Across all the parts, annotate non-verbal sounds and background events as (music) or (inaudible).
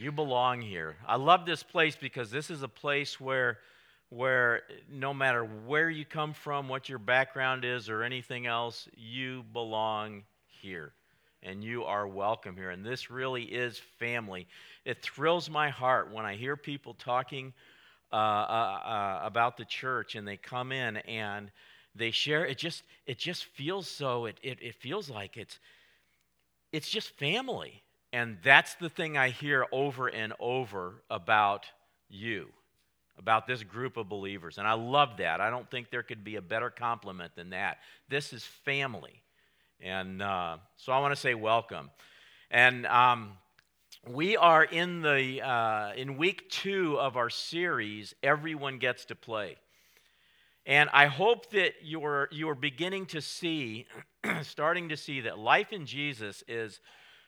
You belong here. I love this place because this is a place where where no matter where you come from, what your background is or anything else, you belong here and you are welcome here. And this really is family. It thrills my heart when I hear people talking uh, uh, uh, about the church and they come in and they share. It just it just feels so. It it, it feels like it's it's just family, and that's the thing I hear over and over about you. About this group of believers. And I love that. I don't think there could be a better compliment than that. This is family. And uh, so I want to say welcome. And um, we are in the uh, in week two of our series. Everyone gets to play, and I hope that you're you are beginning to see, (clears throat) starting to see that life in Jesus is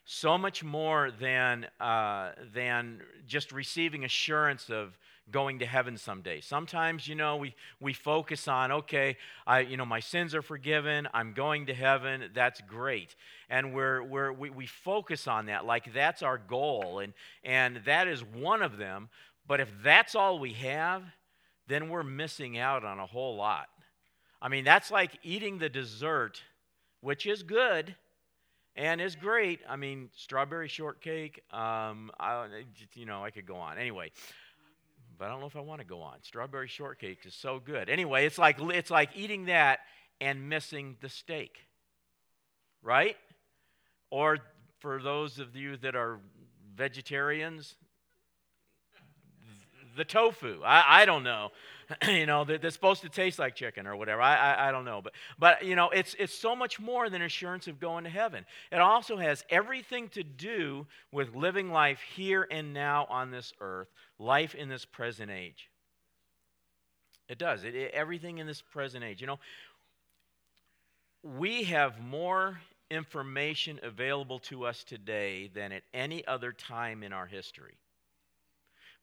so much more than uh, than just receiving assurance of going to heaven someday. Sometimes, you know, we, we focus on, okay, I, you know, my sins are forgiven, I'm going to heaven, that's great. And we're, we're, we, we focus on that like that's our goal, and, and that is one of them. But if that's all we have, then we're missing out on a whole lot. I mean, that's like eating the dessert, which is good and it's great. I mean, strawberry shortcake. Um, I, you know, I could go on. Anyway, but I don't know if I want to go on. Strawberry shortcake is so good. Anyway, it's like it's like eating that and missing the steak. Right? Or for those of you that are vegetarians, the tofu. I, I don't know. (clears throat) you know, that, that's supposed to taste like chicken or whatever. I, I, I, don't know. But, but, you know, it's, it's so much more than assurance of going to heaven. It also has everything to do with living life here and now on this earth, life in this present age. It does. It, it, everything in this present age. You know, we have more information available to us today than at any other time in our history.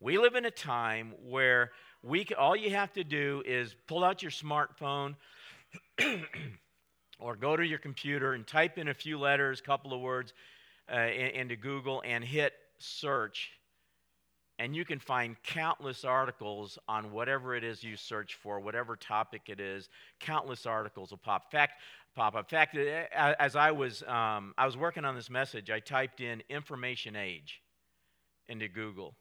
We live in a time where we can, all you have to do is pull out your smartphone (clears throat) or go to your computer and type in a few letters, a couple of words uh, into Google and hit search. And you can find countless articles on whatever it is you search for, whatever topic it is. Countless articles will pop. Fact, pop up. Fact, as I was, um, I was working on this message, I typed in information age into Google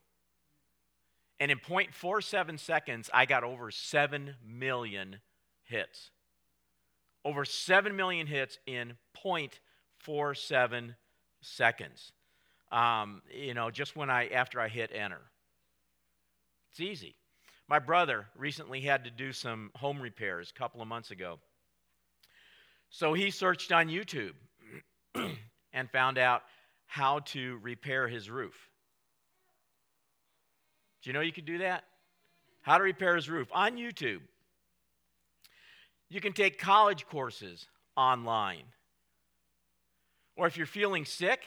and in 0.47 seconds, I got over 7 million hits. Over 7 million hits in 0.47 seconds. Um, you know, just when I, after I hit enter. It's easy. My brother recently had to do some home repairs a couple of months ago. So he searched on YouTube (clears throat) and found out how to repair his roof. Do you know you can do that? How to repair his roof on YouTube. You can take college courses online. Or if you're feeling sick,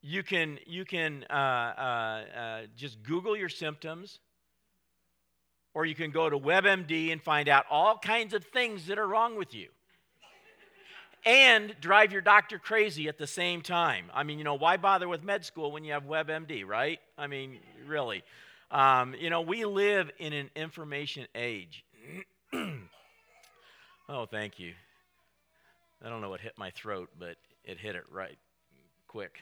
you can, you can uh, uh, uh, just Google your symptoms, or you can go to WebMD and find out all kinds of things that are wrong with you and drive your doctor crazy at the same time. I mean, you know, why bother with med school when you have WebMD, right? I mean, really. Um, you know, we live in an information age. (clears throat) oh, thank you. I don't know what hit my throat, but it hit it right quick.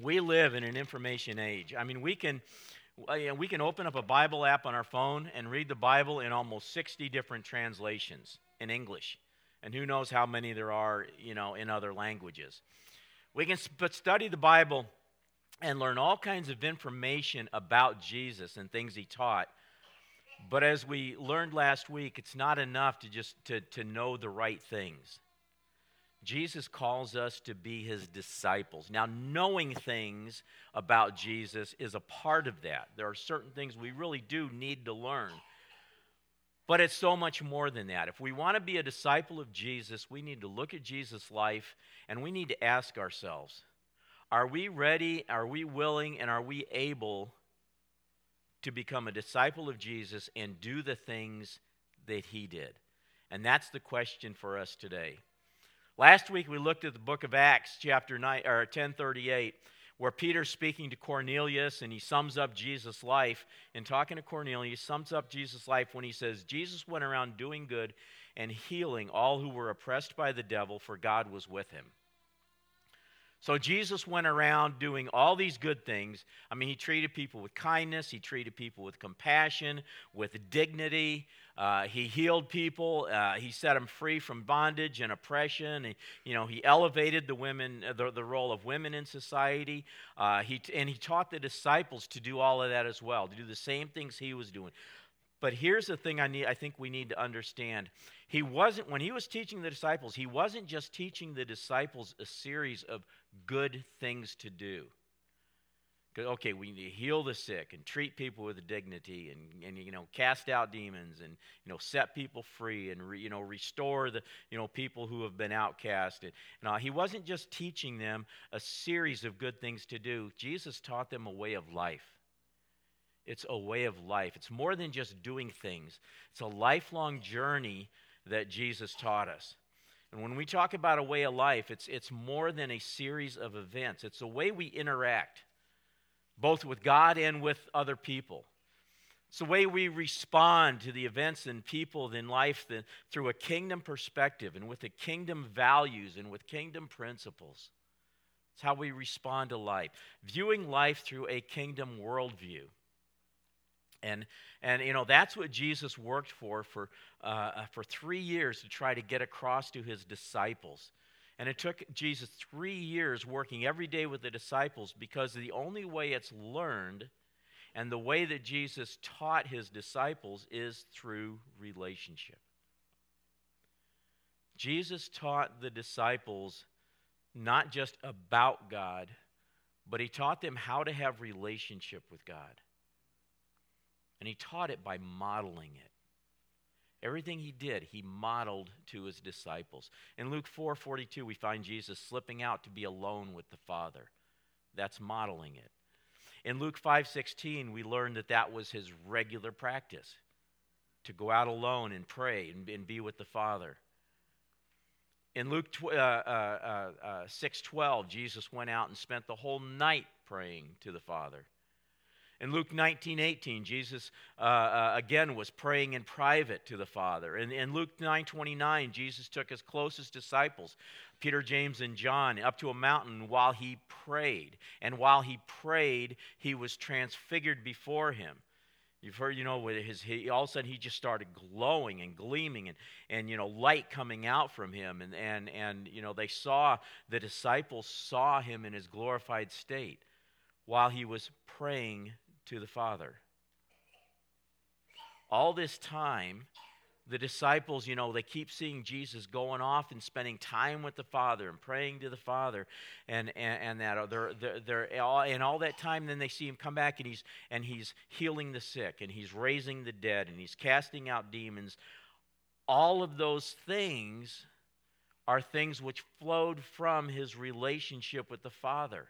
We live in an information age. I mean, we can we can open up a Bible app on our phone and read the Bible in almost 60 different translations in English. And who knows how many there are, you know, in other languages. We can study the Bible and learn all kinds of information about Jesus and things he taught. But as we learned last week, it's not enough to just to, to know the right things. Jesus calls us to be his disciples. Now, knowing things about Jesus is a part of that. There are certain things we really do need to learn. But it's so much more than that. If we want to be a disciple of Jesus, we need to look at Jesus' life and we need to ask ourselves are we ready, are we willing, and are we able to become a disciple of Jesus and do the things that he did? And that's the question for us today. Last week we looked at the book of Acts, chapter 9, or 1038, where Peter's speaking to Cornelius and he sums up Jesus' life. And talking to Cornelius, he sums up Jesus' life when he says, Jesus went around doing good and healing all who were oppressed by the devil, for God was with him. So Jesus went around doing all these good things. I mean, he treated people with kindness, he treated people with compassion, with dignity. Uh, he healed people. Uh, he set them free from bondage and oppression. And, you know, he elevated the women, uh, the, the role of women in society. Uh, he, and he taught the disciples to do all of that as well, to do the same things he was doing. But here's the thing I need I think we need to understand. He wasn't when he was teaching the disciples, he wasn't just teaching the disciples a series of good things to do. Okay, we need to heal the sick and treat people with dignity and, and you know cast out demons and you know set people free and re, you know restore the you know people who have been outcasted. Now uh, he wasn't just teaching them a series of good things to do. Jesus taught them a way of life. It's a way of life. It's more than just doing things. It's a lifelong journey that Jesus taught us. And when we talk about a way of life, it's, it's more than a series of events, it's a way we interact, both with God and with other people. It's the way we respond to the events and people in life that, through a kingdom perspective and with the kingdom values and with kingdom principles. It's how we respond to life, viewing life through a kingdom worldview. And, and you know, that's what Jesus worked for for, uh, uh, for three years to try to get across to his disciples. And it took Jesus three years working every day with the disciples because the only way it's learned and the way that Jesus taught his disciples is through relationship. Jesus taught the disciples not just about God, but he taught them how to have relationship with God. And he taught it by modeling it. Everything he did, he modeled to his disciples. In Luke 4 42, we find Jesus slipping out to be alone with the Father. That's modeling it. In Luke 5 16, we learn that that was his regular practice to go out alone and pray and, and be with the Father. In Luke uh, uh, uh, uh 6 12, Jesus went out and spent the whole night praying to the Father. In Luke 19 18, Jesus uh, uh, again was praying in private to the Father. In, in Luke 9 29, Jesus took his closest disciples, Peter, James, and John, up to a mountain while he prayed. And while he prayed, he was transfigured before him. You've heard, you know, with his, he, all of a sudden he just started glowing and gleaming and, and, you know, light coming out from him. And, and, and, you know, they saw, the disciples saw him in his glorified state while he was praying to the Father. All this time, the disciples, you know, they keep seeing Jesus going off and spending time with the Father and praying to the Father, and and, and that uh, they're, they're, they're all, and all that time, then they see him come back and he's and he's healing the sick and he's raising the dead and he's casting out demons. All of those things are things which flowed from his relationship with the Father.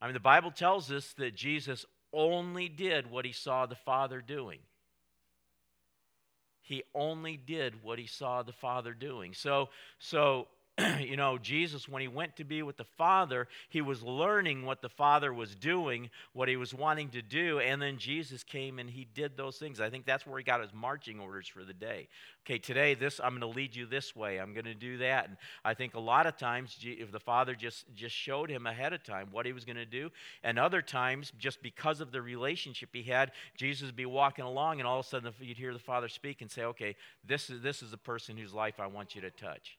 I mean, the Bible tells us that Jesus only did what he saw the Father doing. He only did what he saw the Father doing. So, so (clears throat) you know, Jesus, when he went to be with the Father, he was learning what the Father was doing, what he was wanting to do, and then Jesus came and he did those things. I think that's where he got his marching orders for the day. Okay, today this I'm going to lead you this way. I'm going to do that. And I think a lot of times if the Father just just showed him ahead of time what he was going to do, and other times just because of the relationship he had, Jesus would be walking along, and all of a sudden you'd hear the Father speak and say, "Okay, this is this is the person whose life I want you to touch."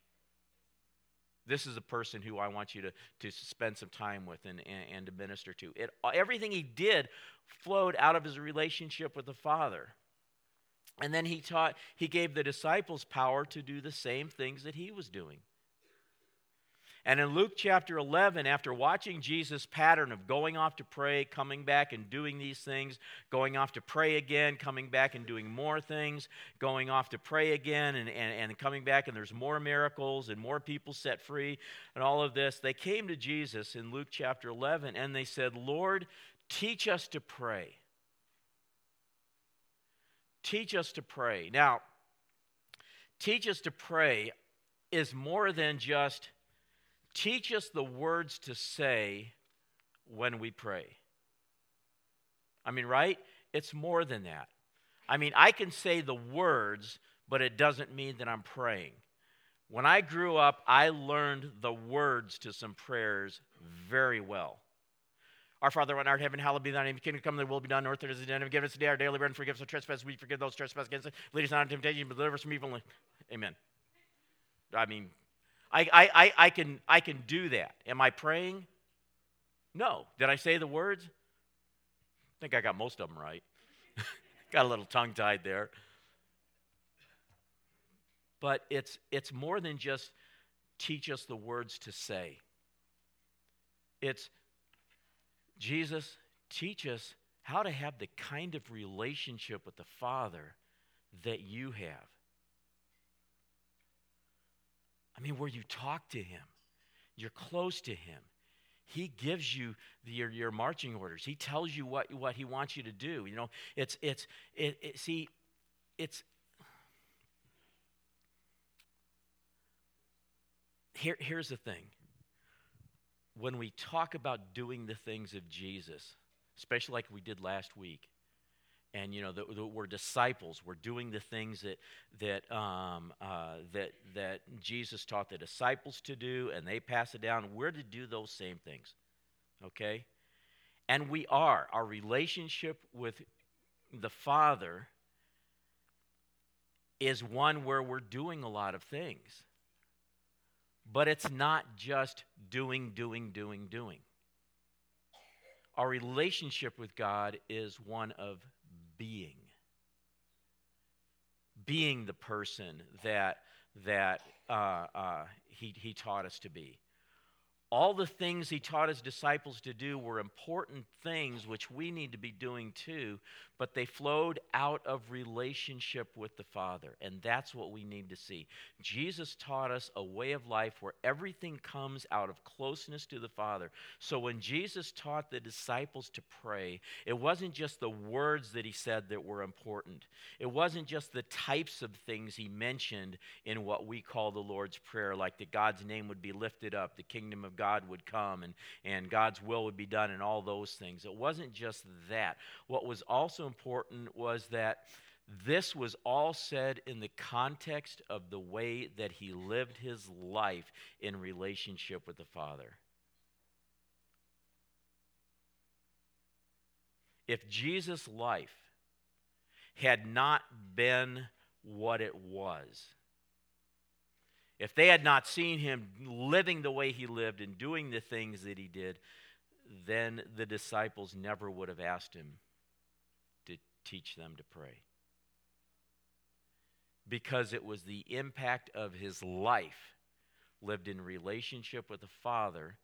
This is a person who I want you to, to spend some time with and, and, and to minister to. It, everything he did flowed out of his relationship with the Father. And then he taught, he gave the disciples power to do the same things that he was doing. And in Luke chapter 11, after watching Jesus' pattern of going off to pray, coming back and doing these things, going off to pray again, coming back and doing more things, going off to pray again and, and, and coming back, and there's more miracles and more people set free and all of this, they came to Jesus in Luke chapter 11 and they said, Lord, teach us to pray. Teach us to pray. Now, teach us to pray is more than just teach us the words to say when we pray. I mean, right? It's more than that. I mean, I can say the words, but it doesn't mean that I'm praying. When I grew up, I learned the words to some prayers very well. Our Father, on art heaven, hallowed be thy name. Kingdom come, thy will be done, earth as it is in heaven. Give us today our daily bread, and forgive us our trespasses. We forgive those trespass against us. Lead us not into temptation, but deliver us from evil. Amen. I mean, I, I, I, can, I can do that. Am I praying? No. Did I say the words? I think I got most of them right. (laughs) got a little tongue tied there. But it's, it's more than just teach us the words to say. It's Jesus, teach us how to have the kind of relationship with the Father that you have. I mean, where you talk to Him, you're close to Him. He gives you the, your, your marching orders. He tells you what, what He wants you to do. You know, it's, it's, it, it see, it's, here, here's the thing when we talk about doing the things of Jesus, especially like we did last week, and you know the, the, we're disciples, we're doing the things that that um, uh, that that Jesus taught the disciples to do, and they pass it down. We're to do those same things, okay? And we are. Our relationship with the Father is one where we're doing a lot of things. But it's not just doing, doing, doing, doing. Our relationship with God is one of being. Being the person that, that uh, uh, he, he taught us to be. All the things he taught his disciples to do were important things which we need to be doing too, but they flowed out of relationship with the Father. And that's what we need to see. Jesus taught us a way of life where everything comes out of closeness to the Father. So when Jesus taught the disciples to pray, it wasn't just the words that he said that were important, it wasn't just the types of things he mentioned in what we call the Lord's Prayer, like that God's name would be lifted up, the kingdom of God would come, and, and God's will would be done, and all those things. It wasn't just that. What was also important was that this was all said in the context of the way that he lived his life in relationship with the Father. If Jesus' life had not been what it was, if they had not seen him living the way he lived and doing the things that he did, then the disciples never would have asked him to teach them to pray. Because it was the impact of his life lived in relationship with the Father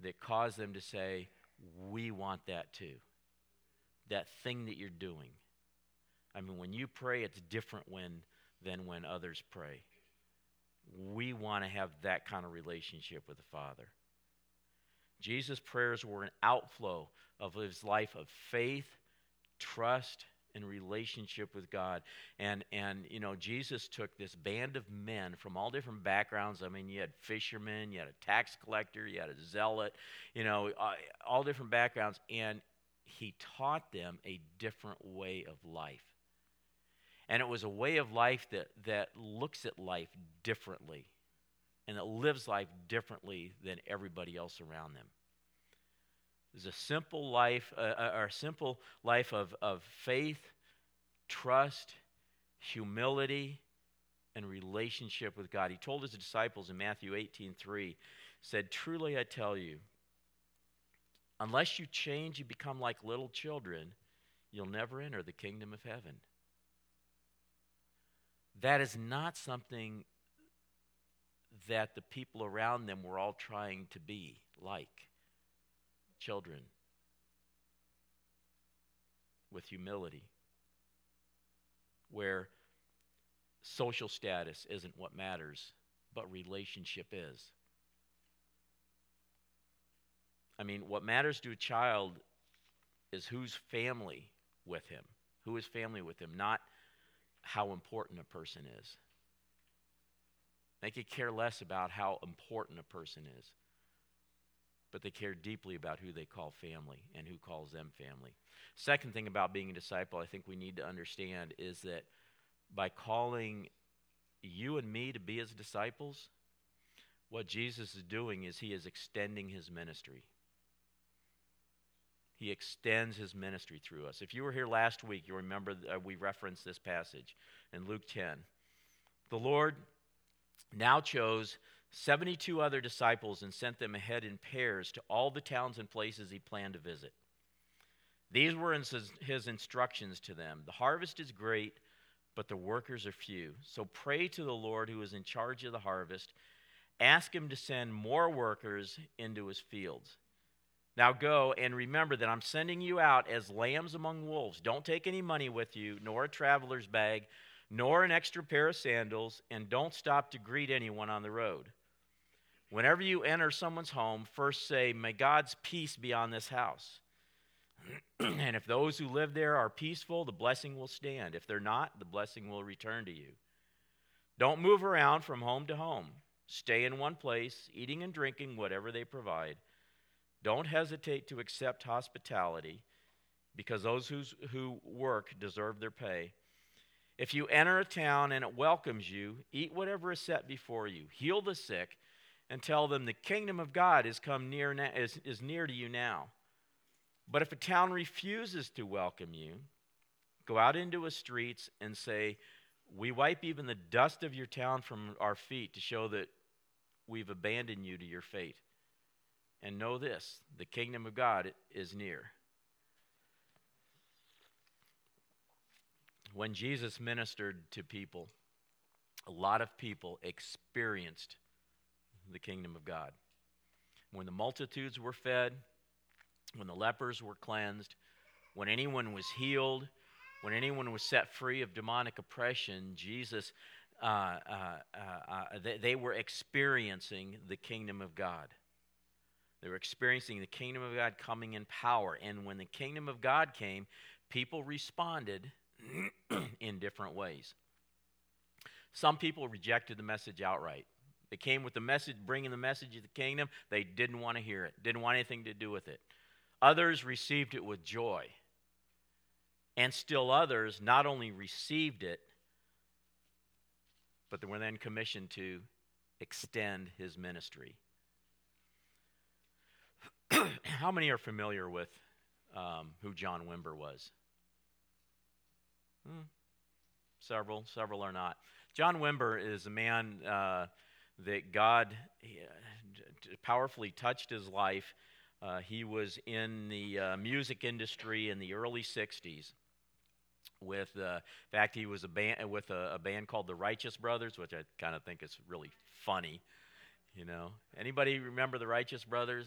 that caused them to say, We want that too. That thing that you're doing. I mean, when you pray, it's different when, than when others pray. We want to have that kind of relationship with the Father. Jesus' prayers were an outflow of his life of faith, trust, and relationship with God. And and you know, Jesus took this band of men from all different backgrounds. I mean, you had fishermen, you had a tax collector, you had a zealot, you know, uh, all different backgrounds and he taught them a different way of life. And it was a way of life that, that looks at life differently and that lives life differently than everybody else around them It was a simple life, uh, uh, or a simple life of, of faith, trust, humility, and relationship with God. He told his disciples in Matthew 18 3, said, Truly I tell you, unless you change, you become like little children, you'll never enter the kingdom of heaven. That is not something that the people around them were all trying to be like children with humility, where social status isn't what matters, but relationship is. I mean, what matters to a child is who's family with him, who is family with him, not how important a person is. They could care less about how important a person is, but they care deeply about who they call family and who calls them family. Second thing about being a disciple, I think we need to understand is that by calling you and me to be his disciples, what Jesus is doing is he is extending his ministry. He extends his ministry through us. If you were here last week, you remember uh, we referenced this passage in Luke 10. The Lord now chose 72 other disciples and sent them ahead in pairs to all the towns and places he planned to visit. These were his instructions to them The harvest is great, but the workers are few. So pray to the Lord who is in charge of the harvest. Ask him to send more workers into his fields. Now go and remember that I'm sending you out as lambs among wolves. Don't take any money with you, nor a traveler's bag, nor an extra pair of sandals, and don't stop to greet anyone on the road. Whenever you enter someone's home, first say, May God's peace be on this house. (clears throat) and if those who live there are peaceful, the blessing will stand. If they're not, the blessing will return to you. Don't move around from home to home. Stay in one place, eating and drinking whatever they provide. Don't hesitate to accept hospitality because those who's, who work deserve their pay. If you enter a town and it welcomes you, eat whatever is set before you. Heal the sick and tell them the kingdom of God is come near is, is near to you now. But if a town refuses to welcome you, go out into the streets and say, We wipe even the dust of your town from our feet to show that we've abandoned you to your fate. And know this the kingdom of God is near. When Jesus ministered to people, a lot of people experienced the kingdom of God. When the multitudes were fed, when the lepers were cleansed, when anyone was healed, when anyone was set free of demonic oppression, Jesus, uh, uh, uh, uh they, they were experiencing the kingdom of God. They were experiencing the kingdom of God coming in power. And when the kingdom of God came, people responded (clears throat) in different ways. Some people rejected the message outright. They came with the message, bringing the message of the kingdom. They didn't want to hear it, didn't want anything to do with it. Others received it with joy. And still others not only received it, but they were then commissioned to extend his ministry. (clears throat) How many are familiar with um, who John Wimber was? Hmm. Several, several are not. John Wimber is a man uh, that God uh, powerfully touched his life. Uh, he was in the uh, music industry in the early 60s. With, uh, in fact, he was a band with a, a band called the Righteous Brothers, which I kind of think is really funny. You know, anybody remember the Righteous Brothers?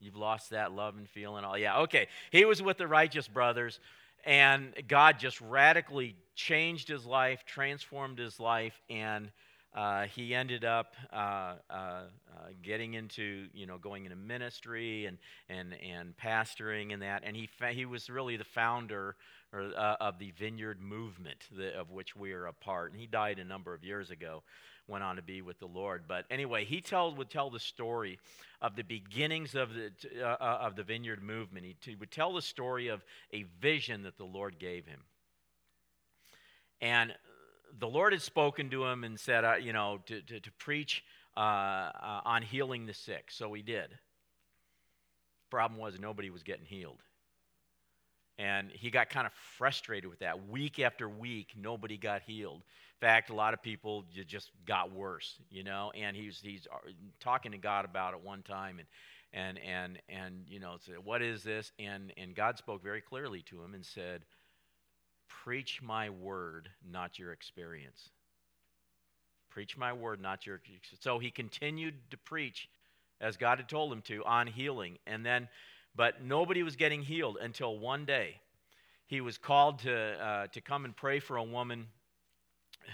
You've lost that love and feeling. All yeah, okay. He was with the righteous brothers, and God just radically changed his life, transformed his life, and uh, he ended up uh, uh, uh getting into you know going into ministry and and and pastoring and that. And he fa- he was really the founder or, uh, of the Vineyard movement the, of which we are a part. And he died a number of years ago went on to be with the Lord. But anyway, he tell, would tell the story of the beginnings of the, uh, of the vineyard movement. He, he would tell the story of a vision that the Lord gave him. And the Lord had spoken to him and said, uh, you know, to, to, to preach uh, uh, on healing the sick. So he did. Problem was, nobody was getting healed. And he got kind of frustrated with that. Week after week, nobody got healed In fact, a lot of people just got worse, you know. And he's he's uh, talking to God about it one time, and and and and you know, said, "What is this?" And and God spoke very clearly to him and said, "Preach my word, not your experience." Preach my word, not your. So he continued to preach, as God had told him to, on healing, and then, but nobody was getting healed until one day, he was called to uh, to come and pray for a woman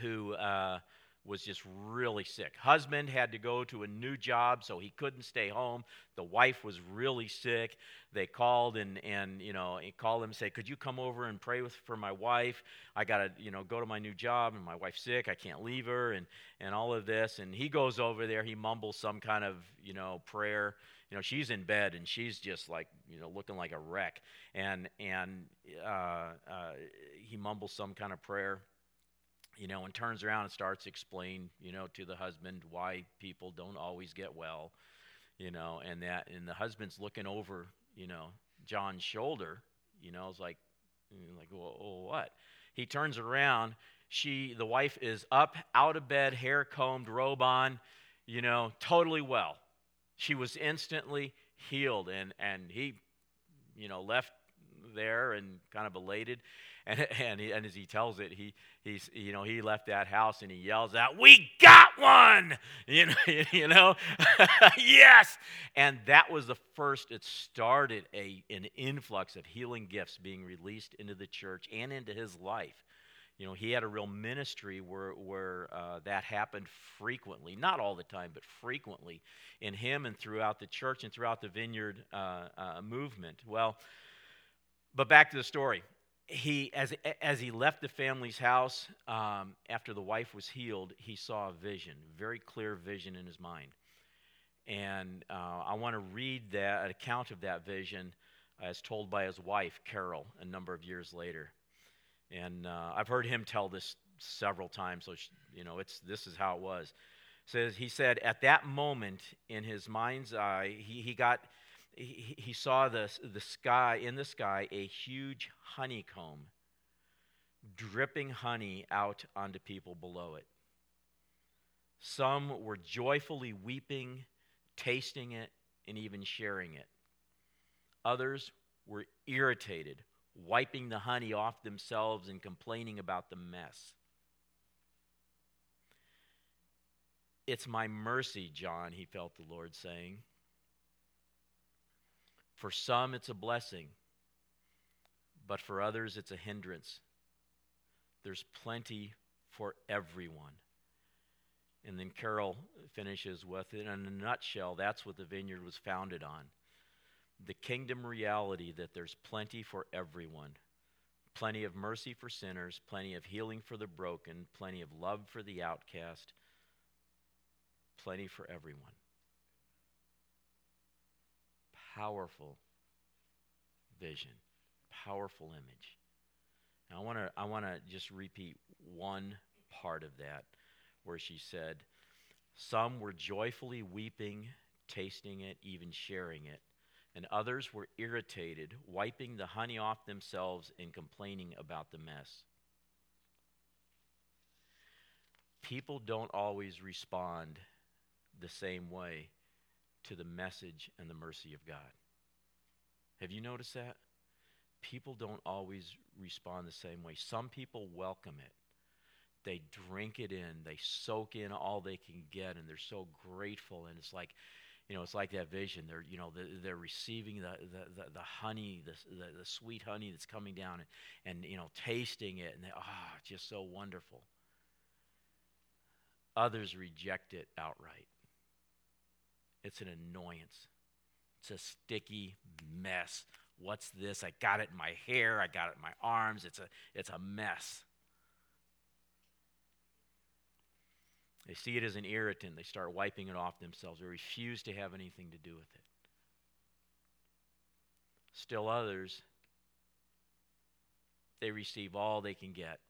who uh, was just really sick. Husband had to go to a new job, so he couldn't stay home. The wife was really sick. They called and and you know called him and said, "Could you come over and pray with for my wife? I gotta you know go to my new job, and my wife's sick. I can't leave her, and and all of this." And he goes over there. He mumbles some kind of you know prayer. You know she's in bed and she's just like you know looking like a wreck. And and uh, uh, he mumbles some kind of prayer you know, and turns around and starts to explain, you know, to the husband why people don't always get well, you know, and that, and the husband's looking over, you know, John's shoulder, you know, it's like, mm, like, well, well, what? He turns around. She, the wife, is up, out of bed, hair combed, robe on, you know, totally well. She was instantly healed, and and he, you know, left there and kind of elated. And, (laughs) and, he, and as he tells it, he, he's, you know, he left that house and he yells out, we got one, (laughs) you know, (laughs) you know? yes. And that was the first, it started a, an influx of healing gifts being released into the church and into his life. You know, he had a real ministry where, where uh, that happened frequently, not all the time, but frequently in him and throughout the church and throughout the vineyard uh, uh, movement. Well, but back to the story he as as he left the family's house um, after the wife was healed, he saw a vision, very clear vision in his mind, and uh, I want to read that account of that vision as told by his wife Carol a number of years later, and uh, I've heard him tell this several times. So you know, it's this is how it was. says he said at that moment in his mind's eye, he he got he, he saw the, the sky, in the sky, a huge honeycomb dripping honey out onto people below it. Some were joyfully weeping, tasting it, and even sharing it. Others were irritated, wiping the honey off themselves and complaining about the mess. It's my mercy, John, he felt the Lord saying. For some, it's a blessing, but for others, it's a hindrance. There's plenty for everyone. And then Carol finishes with it in a nutshell, that's what the vineyard was founded on. The kingdom reality that there's plenty for everyone. Plenty of mercy for sinners, plenty of healing for the broken, plenty of love for the outcast, plenty for everyone powerful vision, powerful image. Now, I want to I want to just repeat one part of that where she said, "Some were joyfully weeping, tasting it, even sharing it, and others were irritated, wiping the honey off themselves and complaining about the mess." People don't always respond the same way to the message and the mercy of God. Have you noticed that? People don't always respond the same way. Some people welcome it. They drink it in, they soak in all they can get, and they're so grateful. And it's like, you know, it's like that vision. They're, you know, they're, they're receiving the, the, the, the honey, the, the, the, sweet honey that's coming down, and, and, you know, tasting it, and they, oh, just so wonderful. Others reject it outright. It's an annoyance. It's a sticky mess. What's this? I got it in my hair, I got it in my arms. It's a, it's a mess. They see it as an irritant. They start wiping it off themselves. They refuse to have anything to do with it. Still others, they receive all they can get.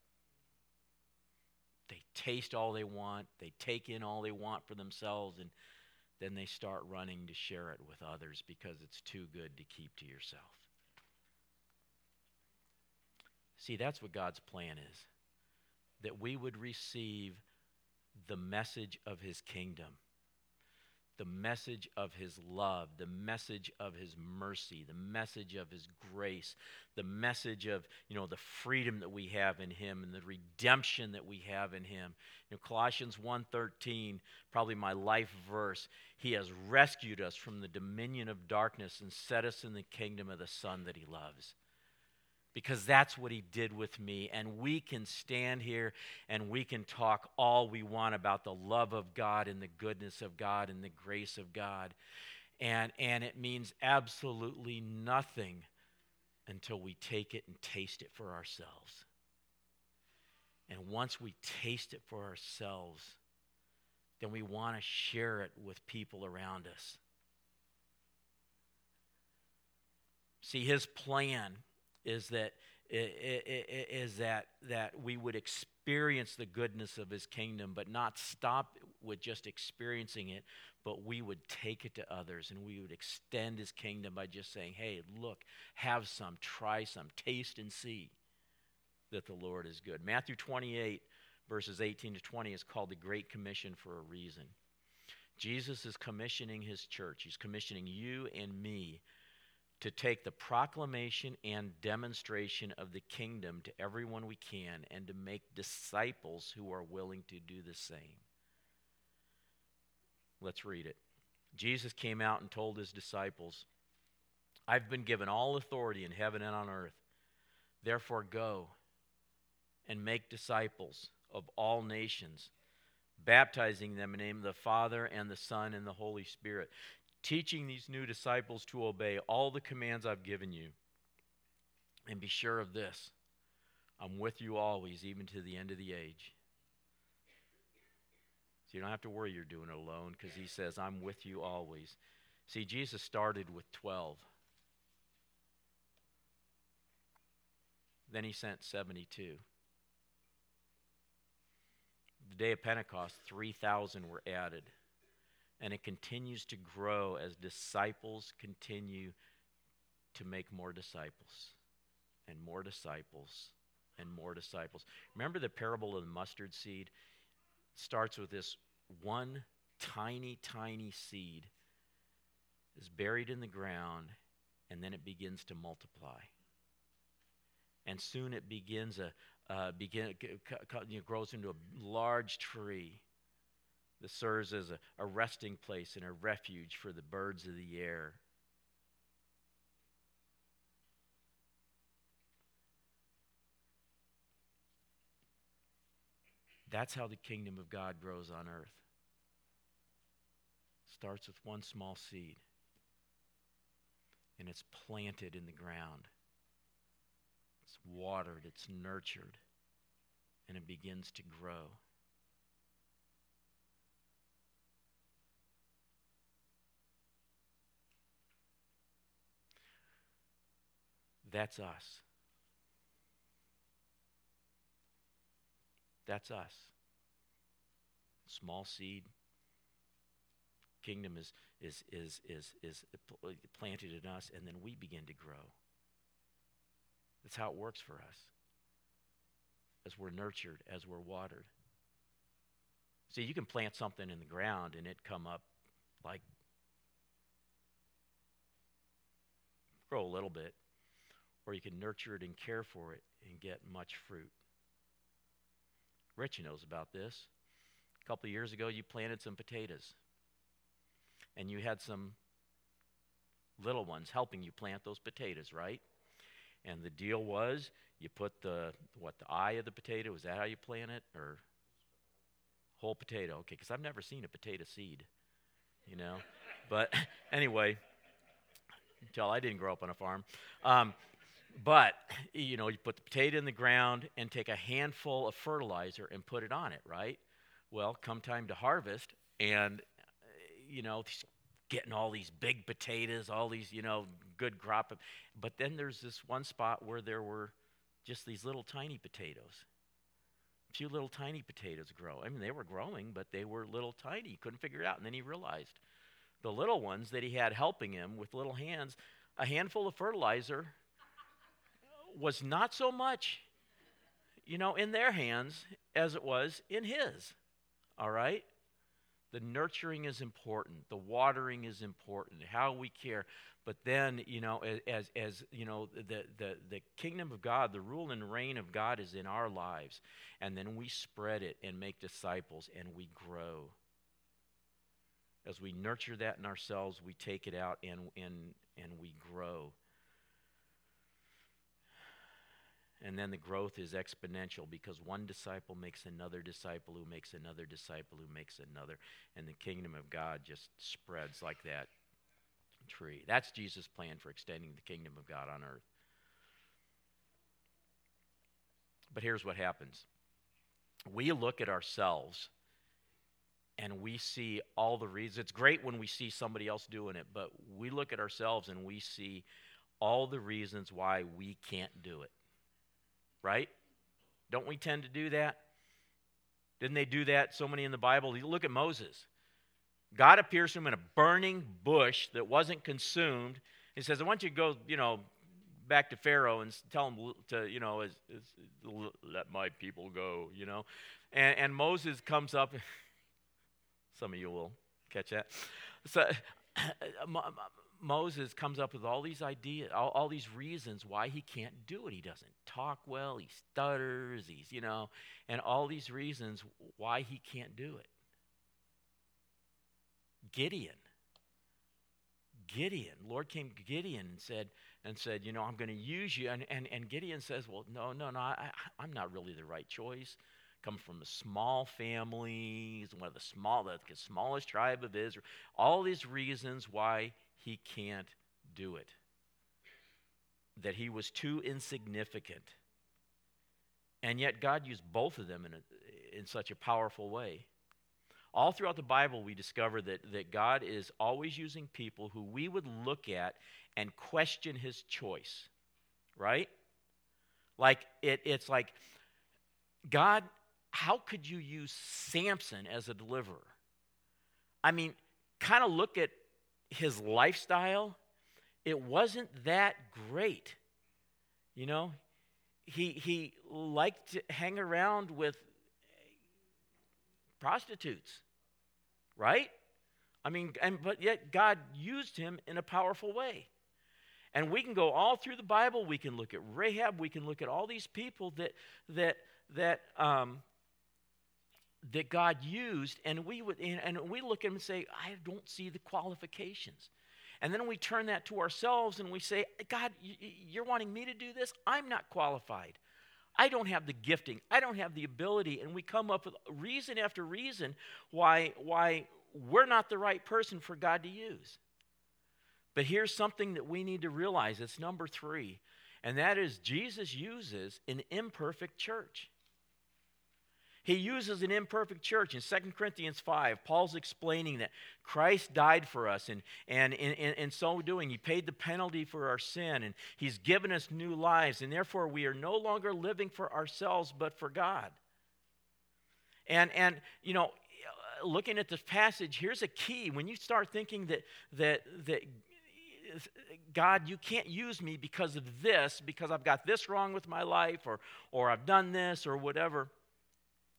They taste all they want. They take in all they want for themselves. And then they start running to share it with others because it's too good to keep to yourself. See, that's what God's plan is that we would receive the message of his kingdom the message of his love, the message of his mercy, the message of his grace, the message of, you know, the freedom that we have in him and the redemption that we have in him. You know, Colossians 1:13, probably my life verse, he has rescued us from the dominion of darkness and set us in the kingdom of the son that he loves. Because that's what he did with me. And we can stand here and we can talk all we want about the love of God and the goodness of God and the grace of God. And, and it means absolutely nothing until we take it and taste it for ourselves. And once we taste it for ourselves, then we want to share it with people around us. See, his plan is that is that that we would experience the goodness of his kingdom but not stop with just experiencing it but we would take it to others and we would extend his kingdom by just saying hey look have some try some taste and see that the lord is good. Matthew 28 verses 18 to 20 is called the great commission for a reason. Jesus is commissioning his church. He's commissioning you and me to take the proclamation and demonstration of the kingdom to everyone we can and to make disciples who are willing to do the same. Let's read it. Jesus came out and told his disciples, I've been given all authority in heaven and on earth. Therefore, go and make disciples of all nations, baptizing them in the name of the Father and the Son and the Holy Spirit, teaching these new disciples to obey all the commands I've given you. And be sure of this I'm with you always, even to the end of the age. So you don't have to worry you're doing it alone because he says, I'm with you always. See, Jesus started with 12. Then he sent 72. The day of Pentecost, 3,000 were added and it continues to grow as disciples continue to make more disciples and more disciples and more disciples. Remember the parable of the mustard seed? Starts with this one tiny, tiny seed is buried in the ground, and then it begins to multiply. And soon it begins a uh, begin, you know, grows into a large tree that serves as a, a resting place and a refuge for the birds of the air. That's how the kingdom of God grows on earth. Starts with one small seed, and it's planted in the ground. It's watered, it's nurtured, and it begins to grow. That's us. That's us. Small seed. Kingdom is, is, is, is, is planted in us, and then we begin to grow. That's how it works for us. As we're nurtured, as we're watered. See, you can plant something in the ground and it come up like grow a little bit or you can nurture it and care for it and get much fruit. Richie knows about this. A couple of years ago, you planted some potatoes, and you had some little ones helping you plant those potatoes, right? And the deal was you put the what the eye of the potato is that how you plant it or whole potato? Okay, because I've never seen a potato seed, you know. but (laughs) anyway, until I didn't grow up on a farm. Um, but, you know, you put the potato in the ground and take a handful of fertilizer and put it on it, right? Well, come time to harvest, and, you know, getting all these big potatoes, all these, you know, good crop. Of, but then there's this one spot where there were just these little tiny potatoes. A few little tiny potatoes grow. I mean, they were growing, but they were little tiny. He couldn't figure it out. And then he realized the little ones that he had helping him with little hands, a handful of fertilizer was not so much, you know, in their hands as it was in his. All right? The nurturing is important. The watering is important. How we care. But then, you know, as, as you know, the, the, the kingdom of God, the rule and reign of God is in our lives. And then we spread it and make disciples and we grow. As we nurture that in ourselves, we take it out and, and, and we grow. And then the growth is exponential because one disciple makes another disciple who makes another disciple who makes another. And the kingdom of God just spreads like that tree. That's Jesus' plan for extending the kingdom of God on earth. But here's what happens we look at ourselves and we see all the reasons. It's great when we see somebody else doing it, but we look at ourselves and we see all the reasons why we can't do it. Right? Don't we tend to do that? Didn't they do that? So many in the Bible. Look at Moses. God appears to him in a burning bush that wasn't consumed. He says, I want you to go, you know, back to Pharaoh and tell him to, you know, let my people go, you know. And, and Moses comes up. (laughs) Some of you will catch that. So (coughs) Moses comes up with all these ideas, all, all, these reasons why he can't do it. He doesn't talk well, he stutters, he's, you know, and all these reasons why he can't do it. Gideon. Gideon. Lord came to Gideon and said, and said, you know, I'm going to use you. And, and, and Gideon says, well, no, no, no, I, I'm not really the right choice. Come from a small family. One of the small, the smallest tribe of Israel. All these reasons why he can't do it. That he was too insignificant. And yet God used both of them in, a, in such a powerful way. All throughout the Bible, we discover that, that God is always using people who we would look at and question his choice, right? Like, it, it's like, God, how could you use Samson as a deliverer? I mean, kind of look at his lifestyle. It wasn't that great. You know, he, he liked to hang around with prostitutes, right? I mean, and, but yet God used him in a powerful way. And we can go all through the Bible. We can look at Rahab. We can look at all these people that that that um, that God used, and we would and we look at them and say, I don't see the qualifications. And then we turn that to ourselves and we say, God, you're wanting me to do this? I'm not qualified. I don't have the gifting. I don't have the ability. And we come up with reason after reason why, why we're not the right person for God to use. But here's something that we need to realize it's number three, and that is Jesus uses an imperfect church. He uses an imperfect church. In 2 Corinthians 5, Paul's explaining that Christ died for us, and, and in, so doing, he paid the penalty for our sin, and he's given us new lives, and therefore we are no longer living for ourselves, but for God. And, and you know, uh, looking at this passage, here's a key. When you start thinking that, that, that God, you can't use me because of this, because I've got this wrong with my life, or, or I've done this, or whatever.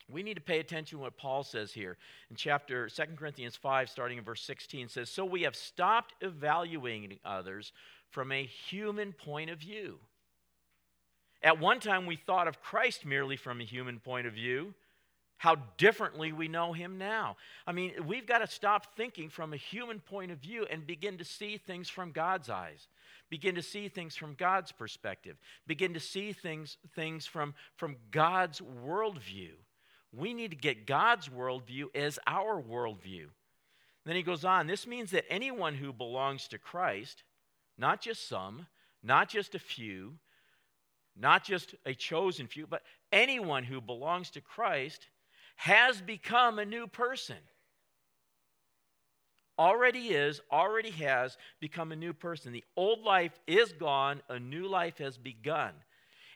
We need to pay attention to what Paul says here. In chapter 2 Corinthians 5, starting in verse 16, says, So we have stopped evaluating others from a human point of view. At one time, we thought of Christ merely from a human point of view how differently we know him now. I mean, we've got to stop thinking from a human point of view and begin to see things from God's eyes. Begin to see things from God's perspective. Begin to see things, things from, from God's worldview. We need to get God's worldview as our worldview. Then he goes on this means that anyone who belongs to Christ, not just some, not just a few, not just a chosen few, but anyone who belongs to Christ has become a new person. Already is, already has become a new person. The old life is gone, a new life has begun.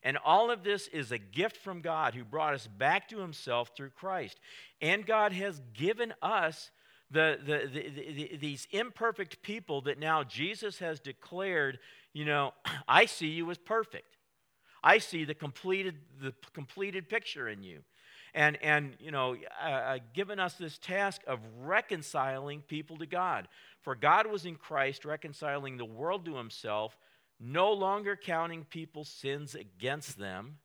And all of this is a gift from God who brought us back to himself through Christ. And God has given us the, the, the, the, these imperfect people that now Jesus has declared, you know, (clears throat) I see you as perfect. I see the completed, the completed picture in you and, and you know, uh, uh, given us this task of reconciling people to God. For God was in Christ reconciling the world to himself, no longer counting people's sins against them.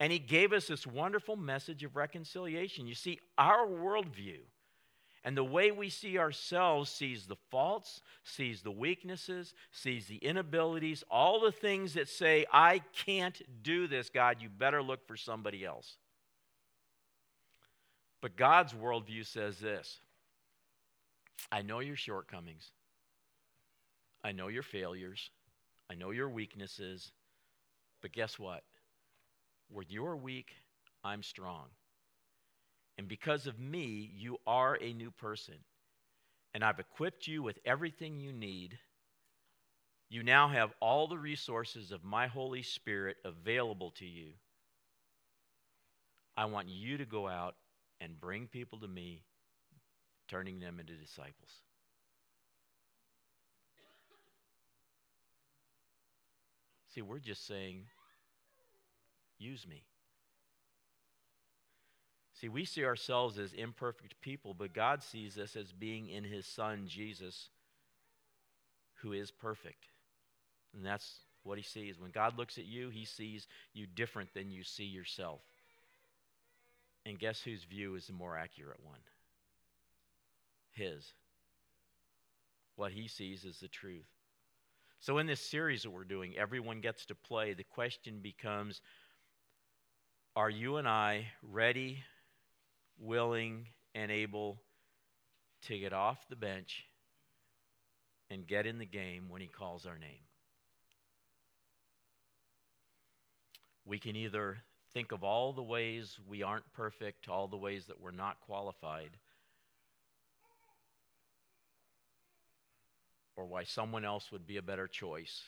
And he gave us this wonderful message of reconciliation. You see, our worldview And the way we see ourselves sees the faults, sees the weaknesses, sees the inabilities, all the things that say, I can't do this, God, you better look for somebody else. But God's worldview says this I know your shortcomings, I know your failures, I know your weaknesses, but guess what? Where you're weak, I'm strong. And because of me, you are a new person. And I've equipped you with everything you need. You now have all the resources of my Holy Spirit available to you. I want you to go out and bring people to me, turning them into disciples. See, we're just saying, use me. See, we see ourselves as imperfect people, but God sees us as being in His Son, Jesus, who is perfect. And that's what He sees. When God looks at you, He sees you different than you see yourself. And guess whose view is the more accurate one? His. What He sees is the truth. So, in this series that we're doing, everyone gets to play. The question becomes Are you and I ready willing, and able to get off the bench and get in the game when He calls our name. We can either think of all the ways we aren't perfect, all the ways that we're not qualified, or why someone else would be a better choice.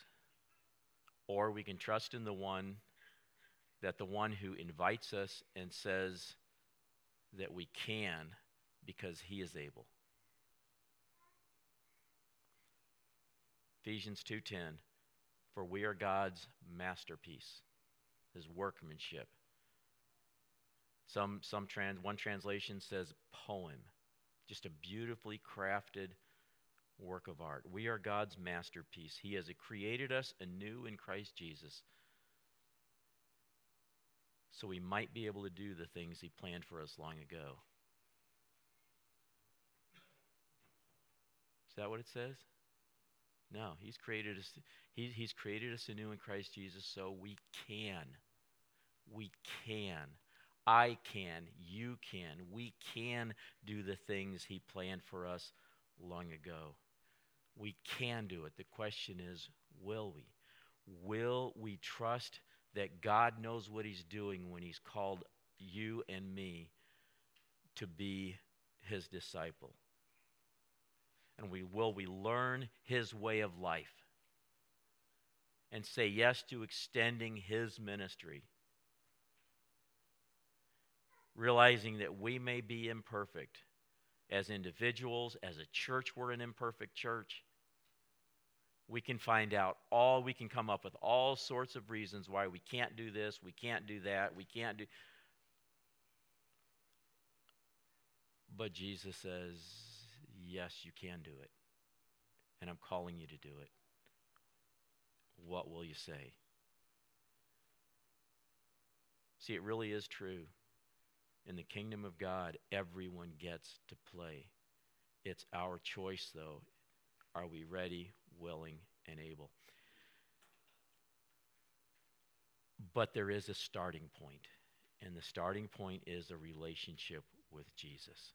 Or we can trust in the one that the one who invites us and says, that we can because he is able. Ephesians 2:10 For we are God's masterpiece, his workmanship. Some some trans one translation says poem, just a beautifully crafted work of art. We are God's masterpiece. He has created us anew in Christ Jesus so we might be able to do the things He planned for us long ago. Is that what it says? No, He's created us. He, he's created us anew in Christ Jesus, so we can. We can. I can. You can. We can do the things He planned for us long ago. We can do it. The question is, will we? Will we trust that God knows what He's doing when He's called you and me to be His disciple? And we will we learn His way of life and say yes to extending His ministry? Realizing that we may be imperfect as individuals, as a church, we're an imperfect church we can find out all, we can come up with all sorts of reasons why we can't do this, we can't do that, we can't do. But Jesus says, yes, you can do it. And I'm calling you to do it. What will you say? See, it really is true. In the kingdom of God, everyone gets to play. It's our choice, though. Are we ready? Willing, and able. But there is a starting point, and the starting point is a relationship with Jesus.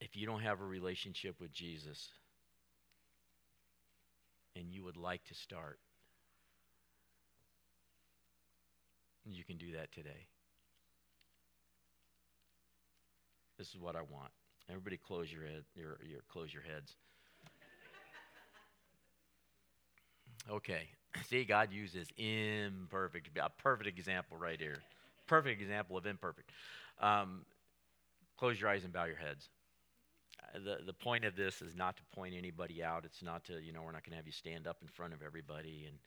If you don't have a relationship with Jesus and you would like to start, you can do that today. This is what I want. Everybody close your head, your, your close your heads. Okay. See, God uses imperfect. A perfect example right here. Perfect example of imperfect. Um, close your eyes and bow your heads. The, the point of this is not to point anybody out. It's not to, you know, we're not going to have you stand up in front of everybody and,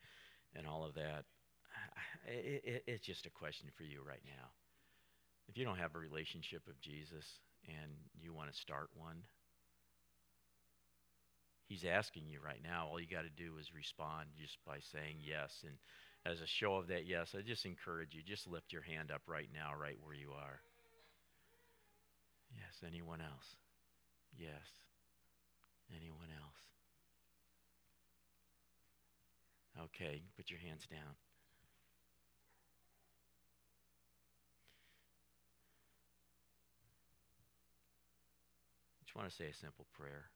and all of that. It, it, it's just a question for you right now. If you don't have a relationship with Jesus and you want to start one, He's asking you right now. All you got to do is respond just by saying yes. And as a show of that yes, I just encourage you, just lift your hand up right now, right where you are. Yes, anyone else? Yes. Anyone else? Okay, put your hands down. Just want to say a simple prayer.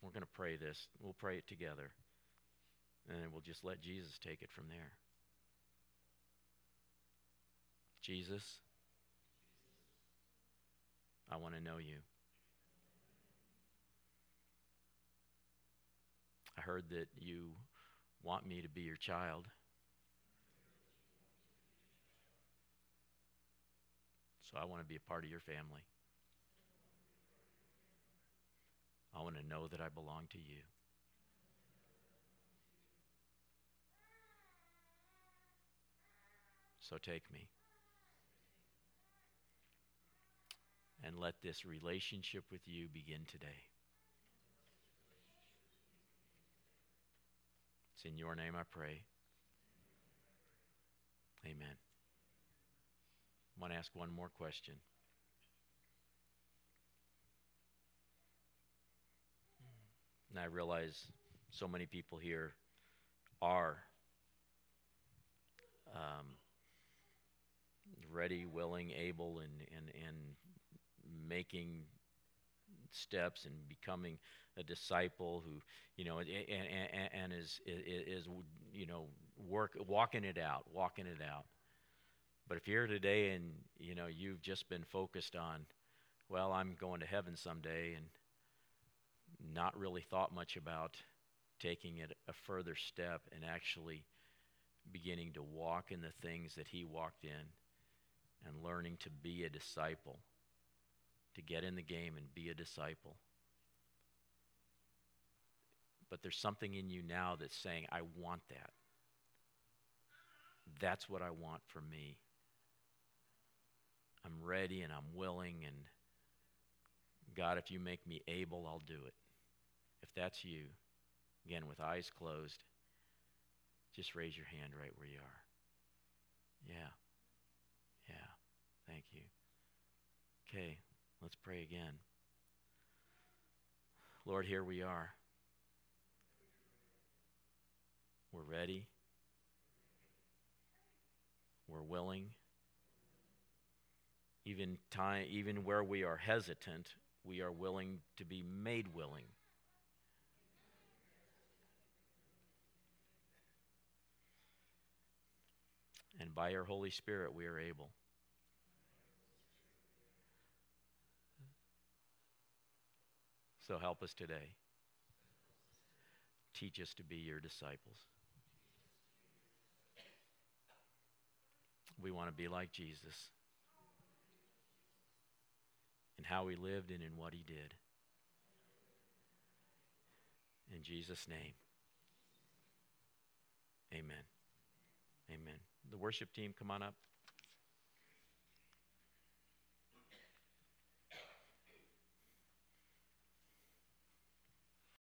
We're going to pray this. We'll pray it together. And we'll just let Jesus take it from there. Jesus, I want to know you. I heard that you want me to be your child. So I want to be a part of your family. I want to know that I belong to you. So take me. And let this relationship with you begin today. It's in your name I pray. Amen. I want to ask one more question. And I realize so many people here are um, ready, willing, able, and, and, and making steps and becoming a disciple who, you know, and, and, and is, is, you know, work, walking it out, walking it out. But if you're here today and you know you've just been focused on, well, I'm going to heaven someday, and not really thought much about taking it a further step and actually beginning to walk in the things that he walked in and learning to be a disciple, to get in the game and be a disciple. But there's something in you now that's saying, I want that. That's what I want for me. I'm ready and I'm willing, and God, if you make me able, I'll do it. If that's you, again, with eyes closed, just raise your hand right where you are. Yeah. Yeah. Thank you. Okay, let's pray again. Lord, here we are. We're ready. We're willing even time even where we are hesitant we are willing to be made willing. And by your holy spirit we are able. So help us today. Teach us to be your disciples. We want to be like jesus in how he lived and in what he did. In Jesus' name, amen. Amen. The worship team, come on up.